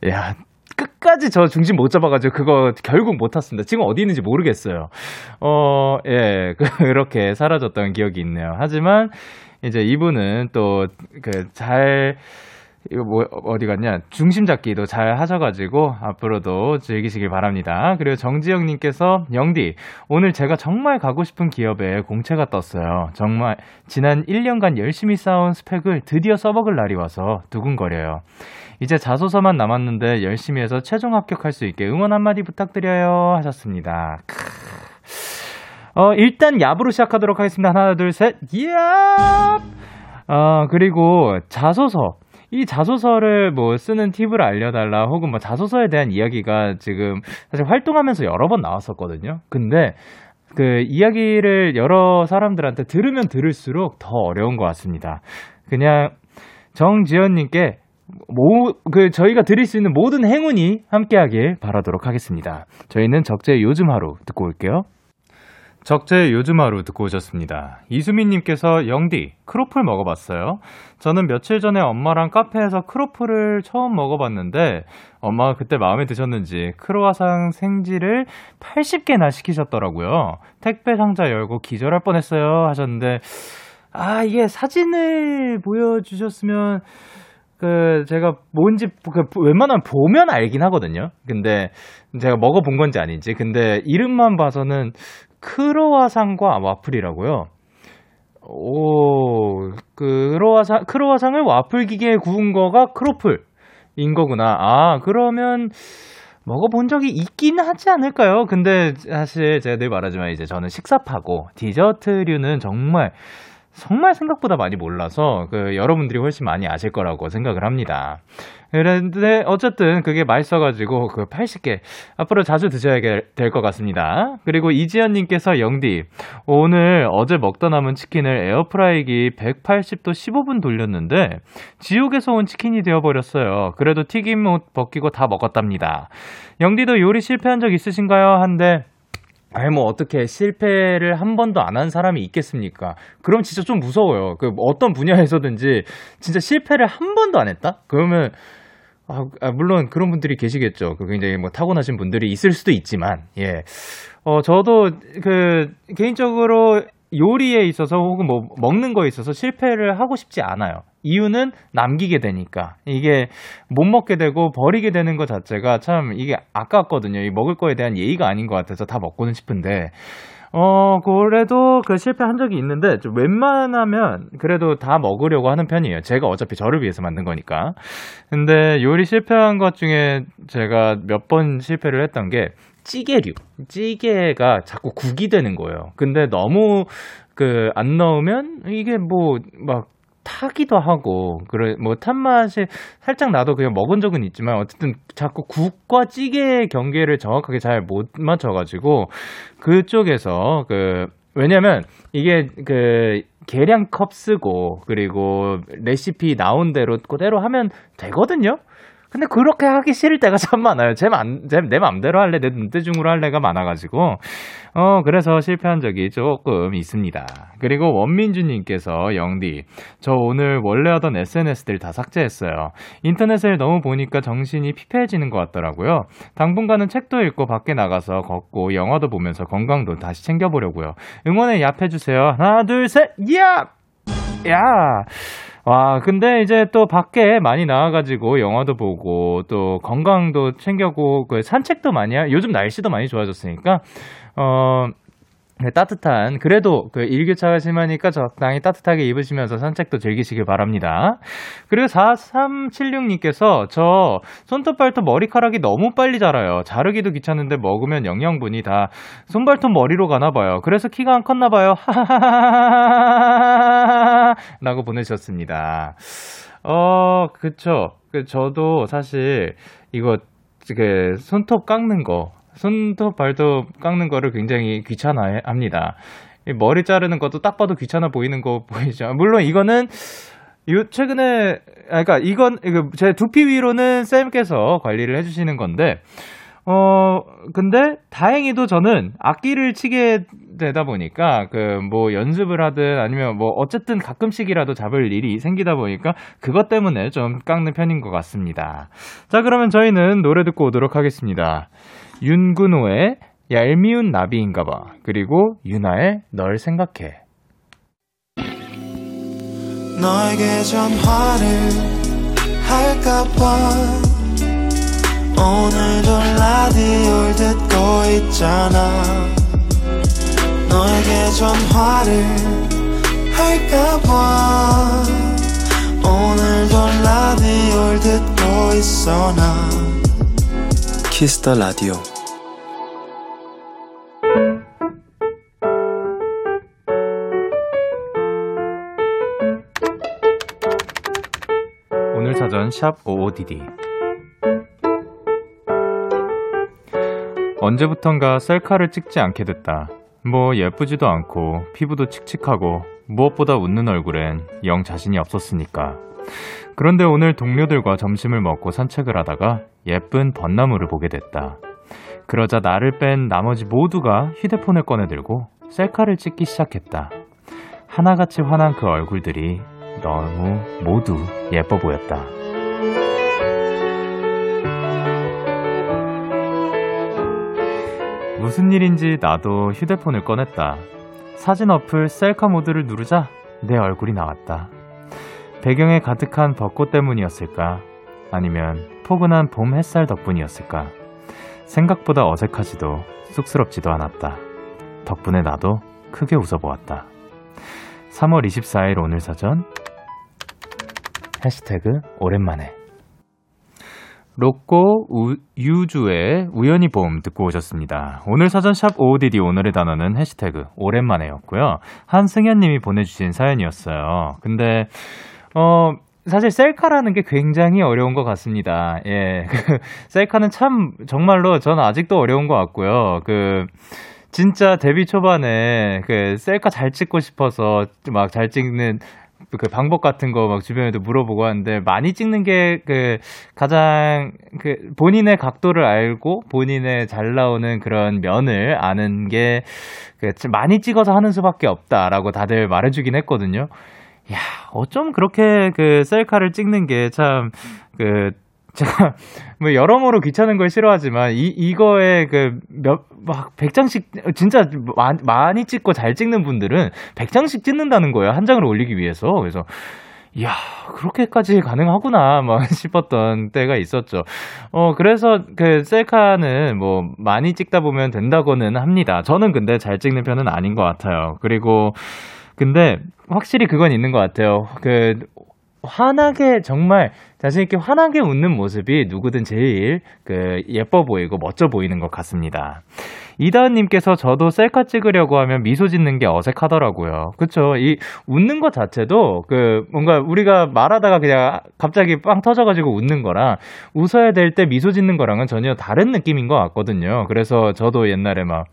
야 끝까지 저 중심 못 잡아가지고 그거 결국 못 탔습니다. 지금 어디 있는지 모르겠어요. 어, 예, 그렇게 사라졌던 기억이 있네요. 하지만 이제 이분은 또 그 잘 이거 뭐 어디 갔냐 중심 잡기도 잘 하셔가지고 앞으로도 즐기시길 바랍니다. 그리고 정지영님께서 영디 오늘 제가 정말 가고 싶은 기업에 공채가 떴어요. 정말 지난 1년간 열심히 쌓아온 스펙을 드디어 써먹을 날이 와서 두근거려요. 이제 자소서만 남았는데 열심히 해서 최종 합격할 수 있게 응원 한마디 부탁드려요 하셨습니다. 어, 일단 얍으로 시작하도록 하겠습니다. 하나, 둘, 셋, 얍! 어, 그리고 자소서. 이 자소서를 뭐 쓰는 팁을 알려달라 혹은 뭐 자소서에 대한 이야기가 지금 사실 활동하면서 여러 번 나왔었거든요. 근데 그 이야기를 여러 사람들한테 들으면 들을수록 더 어려운 것 같습니다. 그냥 정지현님께 모, 그, 저희가 드릴 수 있는 모든 행운이 함께하길 바라도록 하겠습니다. 저희는 적재 요즘 하루 듣고 올게요. 적재 요즘 하루 듣고 오셨습니다. 이수민님께서 영디, 크로플 먹어봤어요? 저는 며칠 전에 엄마랑 카페에서 크로플을 처음 먹어봤는데, 엄마가 그때 마음에 드셨는지 크로아상 생지를 80개나 시키셨더라고요. 택배 상자 열고 기절할 뻔했어요. 하셨는데, 아, 이게 사진을 보여주셨으면, 그 제가 뭔지 그 웬만하면 보면 알긴 하거든요. 근데 제가 먹어본 건지 아닌지. 근데 이름만 봐서는 크로와상과 와플이라고요. 오, 크로와상 크로와상을 와플 기계에 구운 거가 크로플인 거구나. 아, 그러면 먹어본 적이 있긴 하지 않을까요? 근데 사실 제가 늘 말하지만 이제 저는 식사파고 디저트류는 정말 정말 생각보다 많이 몰라서 그 여러분들이 훨씬 많이 아실 거라고 생각을 합니다. 그런데 어쨌든 그게 맛있어가지고 그 80개 앞으로 자주 드셔야 될 것 같습니다. 그리고 이지연님께서 영디 오늘 어제 먹다 남은 치킨을 에어프라이기 180도 15분 돌렸는데 지옥에서 온 치킨이 되어버렸어요. 그래도 튀김 옷 벗기고 다 먹었답니다. 영디도 요리 실패한 적 있으신가요? 한데 아니 뭐 어떻게 실패를 한 번도 안 한 사람이 있겠습니까? 그럼 진짜 좀 무서워요. 그 어떤 분야에서든지 진짜 실패를 한 번도 안 했다? 그러면 아, 아, 물론 그런 분들이 계시겠죠. 그 굉장히 뭐 타고나신 분들이 있을 수도 있지만, 예. 어, 저도 그 개인적으로 요리에 있어서 혹은 뭐 먹는 거에 있어서 실패를 하고 싶지 않아요. 이유는 남기게 되니까. 이게 못 먹게 되고 버리게 되는 것 자체가 참 이게 아깝거든요. 이 먹을 거에 대한 예의가 아닌 것 같아서 다 먹고는 싶은데. 어, 그래도 그 실패한 적이 있는데, 좀 웬만하면 그래도 다 먹으려고 하는 편이에요. 제가 어차피 저를 위해서 만든 거니까. 근데 요리 실패한 것 중에 제가 몇 번 실패를 했던 게, 찌개류. 찌개가 자꾸 국이 되는 거예요. 근데 너무 그 안 넣으면 이게 뭐 막 타기도 하고 그래 뭐 탄 맛이 살짝 나도 그냥 먹은 적은 있지만 어쨌든 자꾸 국과 찌개의 경계를 정확하게 잘 못 맞춰가지고 그쪽에서 그 왜냐면 이게 그 계량 컵 쓰고 그리고 레시피 나온 대로 그대로 하면 되거든요. 근데 그렇게 하기 싫을 때가 참 많아요. 제 맘, 제, 내 맘대로 할래, 내 눈대중으로 할래가 많아가지고. 어, 그래서 실패한 적이 조금 있습니다. 그리고 원민주님께서 영디, 저 오늘 원래 하던 SNS들 다 삭제했어요. 인터넷을 너무 보니까 정신이 피폐해지는 것 같더라고요. 당분간은 책도 읽고 밖에 나가서 걷고 영화도 보면서 건강도 다시 챙겨보려고요. 응원에 얍해주세요. 하나, 둘, 셋, 야! 야! 와, 근데 이제 또 밖에 많이 나와가지고 영화도 보고 또 건강도 챙겨고 그 산책도 많이 하, 요즘 날씨도 많이 좋아졌으니까, 어, 네, 따뜻한 그래도 그 일교차가 심하니까 적당히 따뜻하게 입으시면서 산책도 즐기시길 바랍니다. 그리고 4376님께서 저 손톱 발톱 머리카락이 너무 빨리 자라요. 자르기도 귀찮은데 먹으면 영양분이 다 손발톱 머리로 가나 봐요. 그래서 키가 안 컸나 봐요. 거 손톱, 발톱 깎는 거를 굉장히 귀찮아 합니다. 머리 자르는 것도 딱 봐도 귀찮아 보이는 거 보이죠. 물론 이거는 요 최근에 아 그러니까 이건 제 두피 위로는 쌤께서 관리를 해주시는 건데 어 근데 다행히도 저는 악기를 치게 되다 보니까 그 뭐 연습을 하든 아니면 뭐 어쨌든 가끔씩이라도 잡을 일이 생기다 보니까 그것 때문에 좀 깎는 편인 것 같습니다. 자 그러면 저희는 노래 듣고 오도록 하겠습니다. 윤근호의 얄미운 나비인가봐. 그리고 유나의 널 생각해. 너에게 전화를 할까봐 오늘도 라디오를 듣고 있잖아 너에게 전화를 할까봐 오늘도 라디오를 듣고 있어 나 키스 더 라디오 오늘 사전 샵 55DD 언제부턴가 셀카를 찍지 않게 됐다. 뭐 예쁘지도 않고 피부도 칙칙하고 무엇보다 웃는 얼굴엔 영 자신이 없었으니까. 그런데 오늘 동료들과 점심을 먹고 산책을 하다가 예쁜 벚나무를 보게 됐다. 그러자 나를 뺀 나머지 모두가 휴대폰을 꺼내들고 셀카를 찍기 시작했다. 하나같이 환한 그 얼굴들이 너무 모두 예뻐 보였다. 무슨 일인지 나도 휴대폰을 꺼냈다. 사진 어플 셀카 모드를 누르자 내 얼굴이 나왔다. 배경에 가득한 벚꽃 때문이었을까? 아니면 포근한 봄 햇살 덕분이었을까? 생각보다 어색하지도 쑥스럽지도 않았다. 덕분에 나도 크게 웃어보았다. 3월 24일 오늘 사전 해시태그 오랜만에 로꼬 우, 유주의 우연히 봄 듣고 오셨습니다. 오늘 사전샵 OODD 오늘의 단어는 해시태그 오랜만에였고요. 한승현 님이 보내주신 사연이었어요. 근데 어 사실 셀카라는 게 굉장히 어려운 것 같습니다. 예. 그, 셀카는 참, 정말로 저는 아직도 어려운 것 같고요. 그, 진짜 데뷔 초반에 그 셀카 잘 찍고 싶어서 막 잘 찍는 그 방법 같은 거 막 주변에도 물어보고 하는데 많이 찍는 게 그 가장 그 본인의 각도를 알고 본인의 잘 나오는 그런 면을 아는 게 그 많이 찍어서 하는 수밖에 없다라고 다들 말해주긴 했거든요. 야, 어쩜 그렇게 그 셀카를 찍는 게 참, 그, 제가, 뭐, 여러모로 귀찮은 걸 싫어하지만, 이, 이거에 그, 몇, 막, 100장씩, 진짜 마, 많이 찍고 잘 찍는 분들은 100장씩 찍는다는 거예요. 한 장을 올리기 위해서. 그래서, 이야, 그렇게까지 가능하구나, 막 싶었던 때가 있었죠. 어, 그래서 그 셀카는 뭐 많이 찍다 보면 된다고는 합니다. 저는 근데 잘 찍는 편은 아닌 것 같아요. 그리고 근데 확실히 그건 있는 것 같아요. 그 환하게 정말 자신 있게 환하게 웃는 모습이 누구든 제일 그 예뻐 보이고 멋져 보이는 것 같습니다. 이다은님께서 저도 셀카 찍으려고 하면 미소 짓는 게 어색하더라고요. 그쵸? 이 웃는 것 자체도 그 뭔가 우리가 말하다가 그냥 갑자기 빵 터져가지고 웃는 거랑 웃어야 될 때 미소 짓는 거랑은 전혀 다른 느낌인 것 같거든요. 그래서 저도 옛날에 막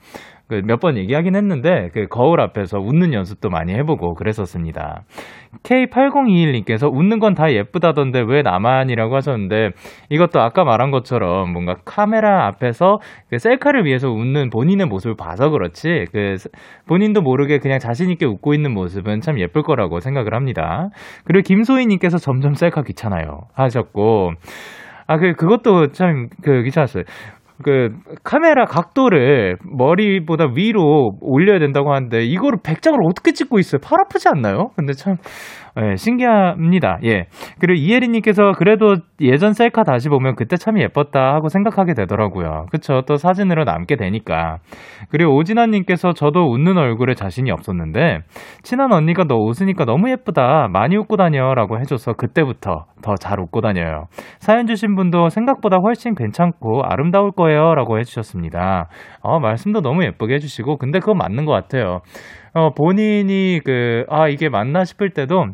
그 몇 번 얘기하긴 했는데 그 거울 앞에서 웃는 연습도 많이 해보고 그랬었습니다. K8021님께서 웃는 건 다 예쁘다던데 왜 나만이라고 하셨는데 이것도 아까 말한 것처럼 뭔가 카메라 앞에서 그 셀카를 위해서 웃는 본인의 모습을 봐서 그렇지 그 본인도 모르게 그냥 자신있게 웃고 있는 모습은 참 예쁠 거라고 생각을 합니다. 그리고 김소희님께서 점점 셀카 귀찮아요 하셨고 아, 그, 그것도 참, 그, 귀찮았어요. 그 카메라 각도를 머리보다 위로 올려야 된다고 하는데 이거를 백장을 어떻게 찍고 있어요? 팔 아프지 않나요? 근데 참 예, 신기합니다. 예. 그리고 이혜리님께서 그래도 예전 셀카 다시 보면 그때 참 예뻤다 하고 생각하게 되더라고요. 그쵸? 또 사진으로 남게 되니까. 그리고 오진아님께서 저도 웃는 얼굴에 자신이 없었는데 친한 언니가 너 웃으니까 너무 예쁘다. 많이 웃고 다녀. 라고 해줘서 그때부터 더 잘 웃고 다녀요. 사연 주신 분도 생각보다 훨씬 괜찮고 아름다울 거예요. 라고 해주셨습니다. 어, 말씀도 너무 예쁘게 해주시고 근데 그거 맞는 것 같아요. 어, 본인이 그, 아, 이게 맞나 싶을 때도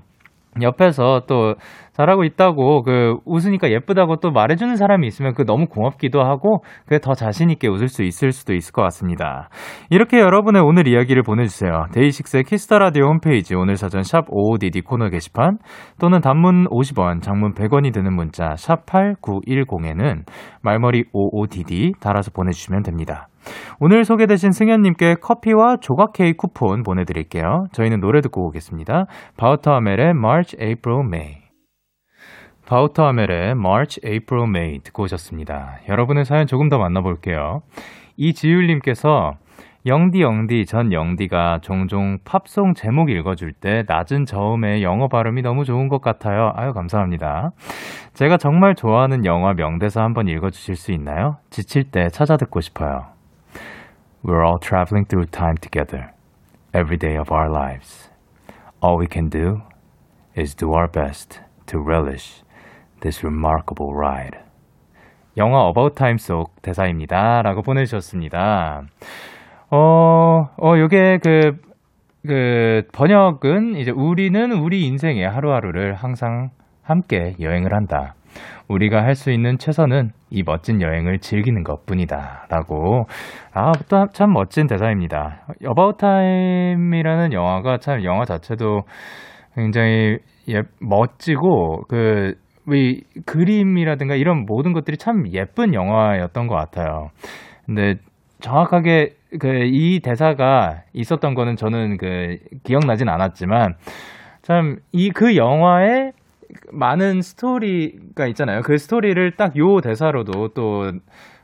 옆에서 또 잘하고 있다고 그 웃으니까 예쁘다고 또 말해주는 사람이 있으면 그 너무 고맙기도 하고 그게 더 자신 있게 웃을 수 있을 수도 있을 것 같습니다. 이렇게 여러분의 오늘 이야기를 보내주세요. 데이식스의 키스 더 라디오 홈페이지 오늘 사전 샵 55DD 코너 게시판 또는 단문 50원, 장문 100원이 드는 문자 샵 8910에는 말머리 55DD 달아서 보내주시면 됩니다. 오늘 소개되신 승현님께 커피와 조각 케이크 쿠폰 보내드릴게요. 저희는 노래 듣고 오겠습니다. 바우터 아멜의 March, April, May. 바우터 아멜의 March, April, May 듣고 오셨습니다. 여러분의 사연 조금 더 만나볼게요. 이지율님께서 영디 영디 전 영디가 종종 팝송 제목 읽어줄 때 낮은 저음의 영어 발음이 너무 좋은 것 같아요. 아유 감사합니다. 제가 정말 좋아하는 영화 명대사 한번 읽어주실 수 있나요? 지칠 때 찾아 듣고 싶어요. We're all traveling through time together, every day of our lives. All we can do is do our best to relish this remarkable ride. 영화 About Time 속 대사입니다. 라고 보내주셨습니다. 어, 어, 요게 그, 그, 번역은 이제 우리는 우리 인생의 하루하루를 항상 함께 여행을 한다. 우리가 할 수 있는 최선은 이 멋진 여행을 즐기는 것 뿐이다. 라고. 아, 또참 멋진 대사입니다. About Time이라는 영화가 참 영화 자체도 굉장히 예, 멋지고, 그, 이 그림이라든가 이런 모든 것들이 참 예쁜 영화였던 것 같아요. 근데 정확하게 그 이 대사가 있었던 거는 저는 그 기억나진 않았지만 참 이 그 영화에 많은 스토리가 있잖아요. 그 스토리를 딱 요 대사로도 또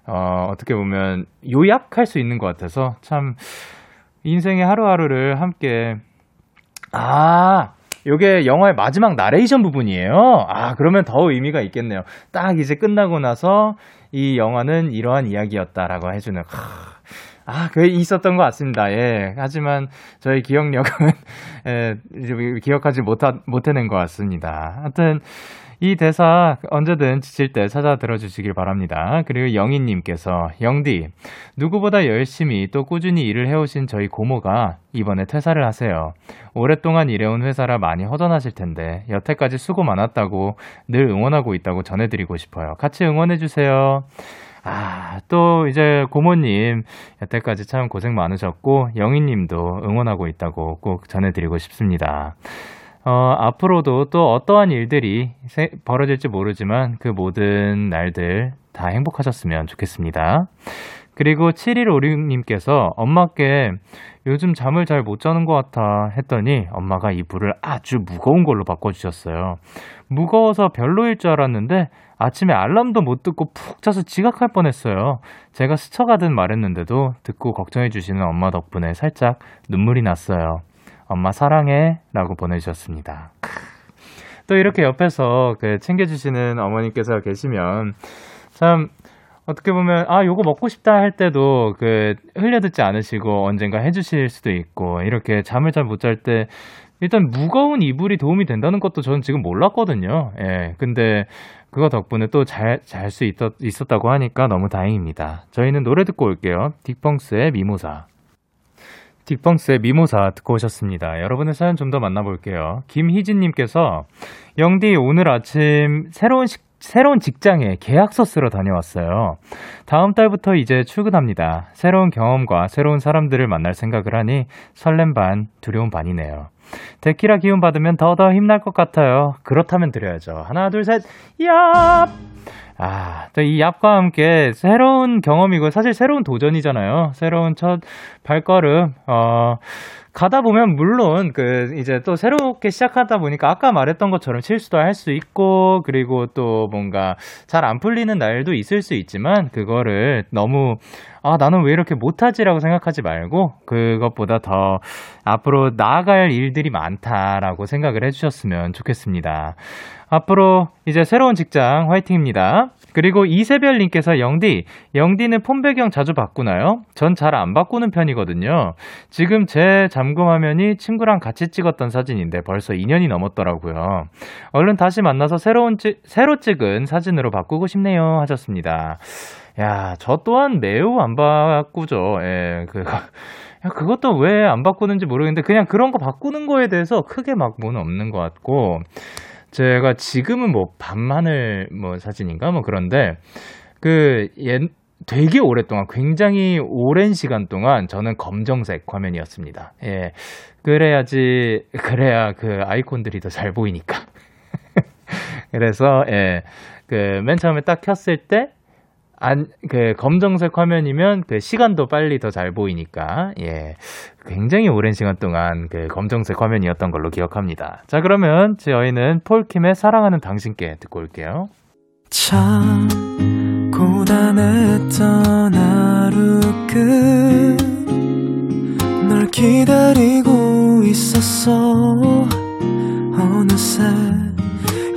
어, 어떻게 보면 요약할 수 있는 것 같아서 참 인생의 하루하루를 함께 아 요게 영화의 마지막 나레이션 부분이에요. 아, 그러면 더 의미가 있겠네요. 딱 이제 끝나고 나서 이 영화는 이러한 이야기였다라고 해주는, 아, 그게 있었던 것 같습니다. 예. 하지만 저희 기억력은, 예, 이제 기억하지 못하, 못해낸 것 같습니다. 하여튼, 이 대사 언제든 지칠 때 찾아 들어주시길 바랍니다. 그리고 영희님께서 영디 누구보다 열심히 또 꾸준히 일을 해오신 저희 고모가 이번에 퇴사를 하세요. 오랫동안 일해온 회사라 많이 허전하실 텐데 여태까지 수고 많았다고 늘 응원하고 있다고 전해드리고 싶어요. 같이 응원해주세요. 아, 또 이제 고모님 여태까지 참 고생 많으셨고 영희님도 응원하고 있다고 꼭 전해드리고 싶습니다. 어, 앞으로도 또 어떠한 일들이 벌어질지 모르지만 그 모든 날들 다 행복하셨으면 좋겠습니다. 그리고 7156님께서 엄마께 요즘 잠을 잘 못 자는 것 같아 했더니 엄마가 이불을 아주 무거운 걸로 바꿔주셨어요. 무거워서 별로일 줄 알았는데 아침에 알람도 못 듣고 푹 자서 지각할 뻔했어요. 제가 스쳐가듯 말했는데도 듣고 걱정해주시는 엄마 덕분에 살짝 눈물이 났어요. 엄마 사랑해 라고 보내주셨습니다. 또 이렇게 옆에서 그 챙겨주시는 어머니께서 계시면 참 어떻게 보면 아 요거 먹고 싶다 할 때도 그 흘려듣지 않으시고 언젠가 해주실 수도 있고 이렇게 잠을 잘 못 잘 때 일단 무거운 이불이 도움이 된다는 것도 저는 지금 몰랐거든요. 예. 근데 그거 덕분에 또 잘 잘 수 있었다고 하니까 너무 다행입니다. 저희는 노래 듣고 올게요. 딕펑스의 미모사. 딕펑스의 미모사 듣고 오셨습니다. 여러분의 사연 좀 더 만나볼게요. 김희진님께서 영디 오늘 아침 새로운 식 새로운 직장에 계약서 쓰러 다녀왔어요. 다음 달부터 이제 출근합니다. 새로운 경험과 새로운 사람들을 만날 생각을 하니 설렘 반, 두려움 반이네요. 데키라 기운 받으면 더더 힘날 것 같아요. 그렇다면 드려야죠. 하나, 둘, 셋, 얍! 아, 또 이 얍과 함께 새로운 경험이고 사실 새로운 도전이잖아요. 새로운 첫 발걸음, 어, 가다 보면 물론 그 이제 또 새롭게 시작하다 보니까 아까 말했던 것처럼 실수도 할 수 있고 그리고 또 뭔가 잘 안 풀리는 날도 있을 수 있지만 그거를 너무 아 나는 왜 이렇게 못하지라고 생각하지 말고 그것보다 더 앞으로 나아갈 일들이 많다라고 생각을 해주셨으면 좋겠습니다. 앞으로 이제 새로운 직장 화이팅입니다. 그리고 이세별님께서 영디, 영디는 폰 배경 자주 바꾸나요? 전 잘 안 바꾸는 편이거든요. 지금 제 잠금 화면이 친구랑 같이 찍었던 사진인데 벌써 2년이 넘었더라고요. 얼른 다시 만나서 새로운 찍, 새로 찍은 사진으로 바꾸고 싶네요. 하셨습니다. 야, 저 또한 매우 안 바꾸죠. 예, 그, 야, 그것도 왜 안 바꾸는지 모르겠는데 그냥 그런 거 바꾸는 거에 대해서 크게 막 뭐는 없는 것 같고 제가 지금은 뭐 밤하늘 뭐 사진인가 뭐 그런데 그 옛, 되게 오랫동안 굉장히 오랜 시간 동안 저는 검정색 화면이었습니다. 예. 그래야지 그래야 그 아이콘들이 더 잘 보이니까. 그래서 예. 그 맨 처음에 딱 켰을 때 안, 그, 검정색 화면이면 그 시간도 빨리 더 잘 보이니까, 예. 굉장히 오랜 시간 동안 그 검정색 화면이었던 걸로 기억합니다. 자, 그러면 저희는 폴킴의 사랑하는 당신께 듣고 올게요. 참, 고단했던 하루 끝널 기다리고 있었어. 어느새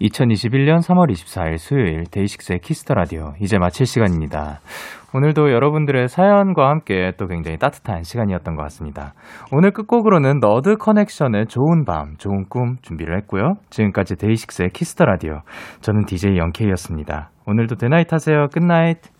2021년 3월 24일 수요일 데이식스의 키스 더 라디오 이제 마칠 시간입니다. 오늘도 여러분들의 사연과 함께 또 굉장히 따뜻한 시간이었던 것 같습니다. 오늘 끝곡으로는 너드 커넥션의 좋은 밤, 좋은 꿈 준비를 했고요. 지금까지 데이식스의 키스 더 라디오 저는 DJ 영케이였습니다. 오늘도 데나잇 하세요. Good night.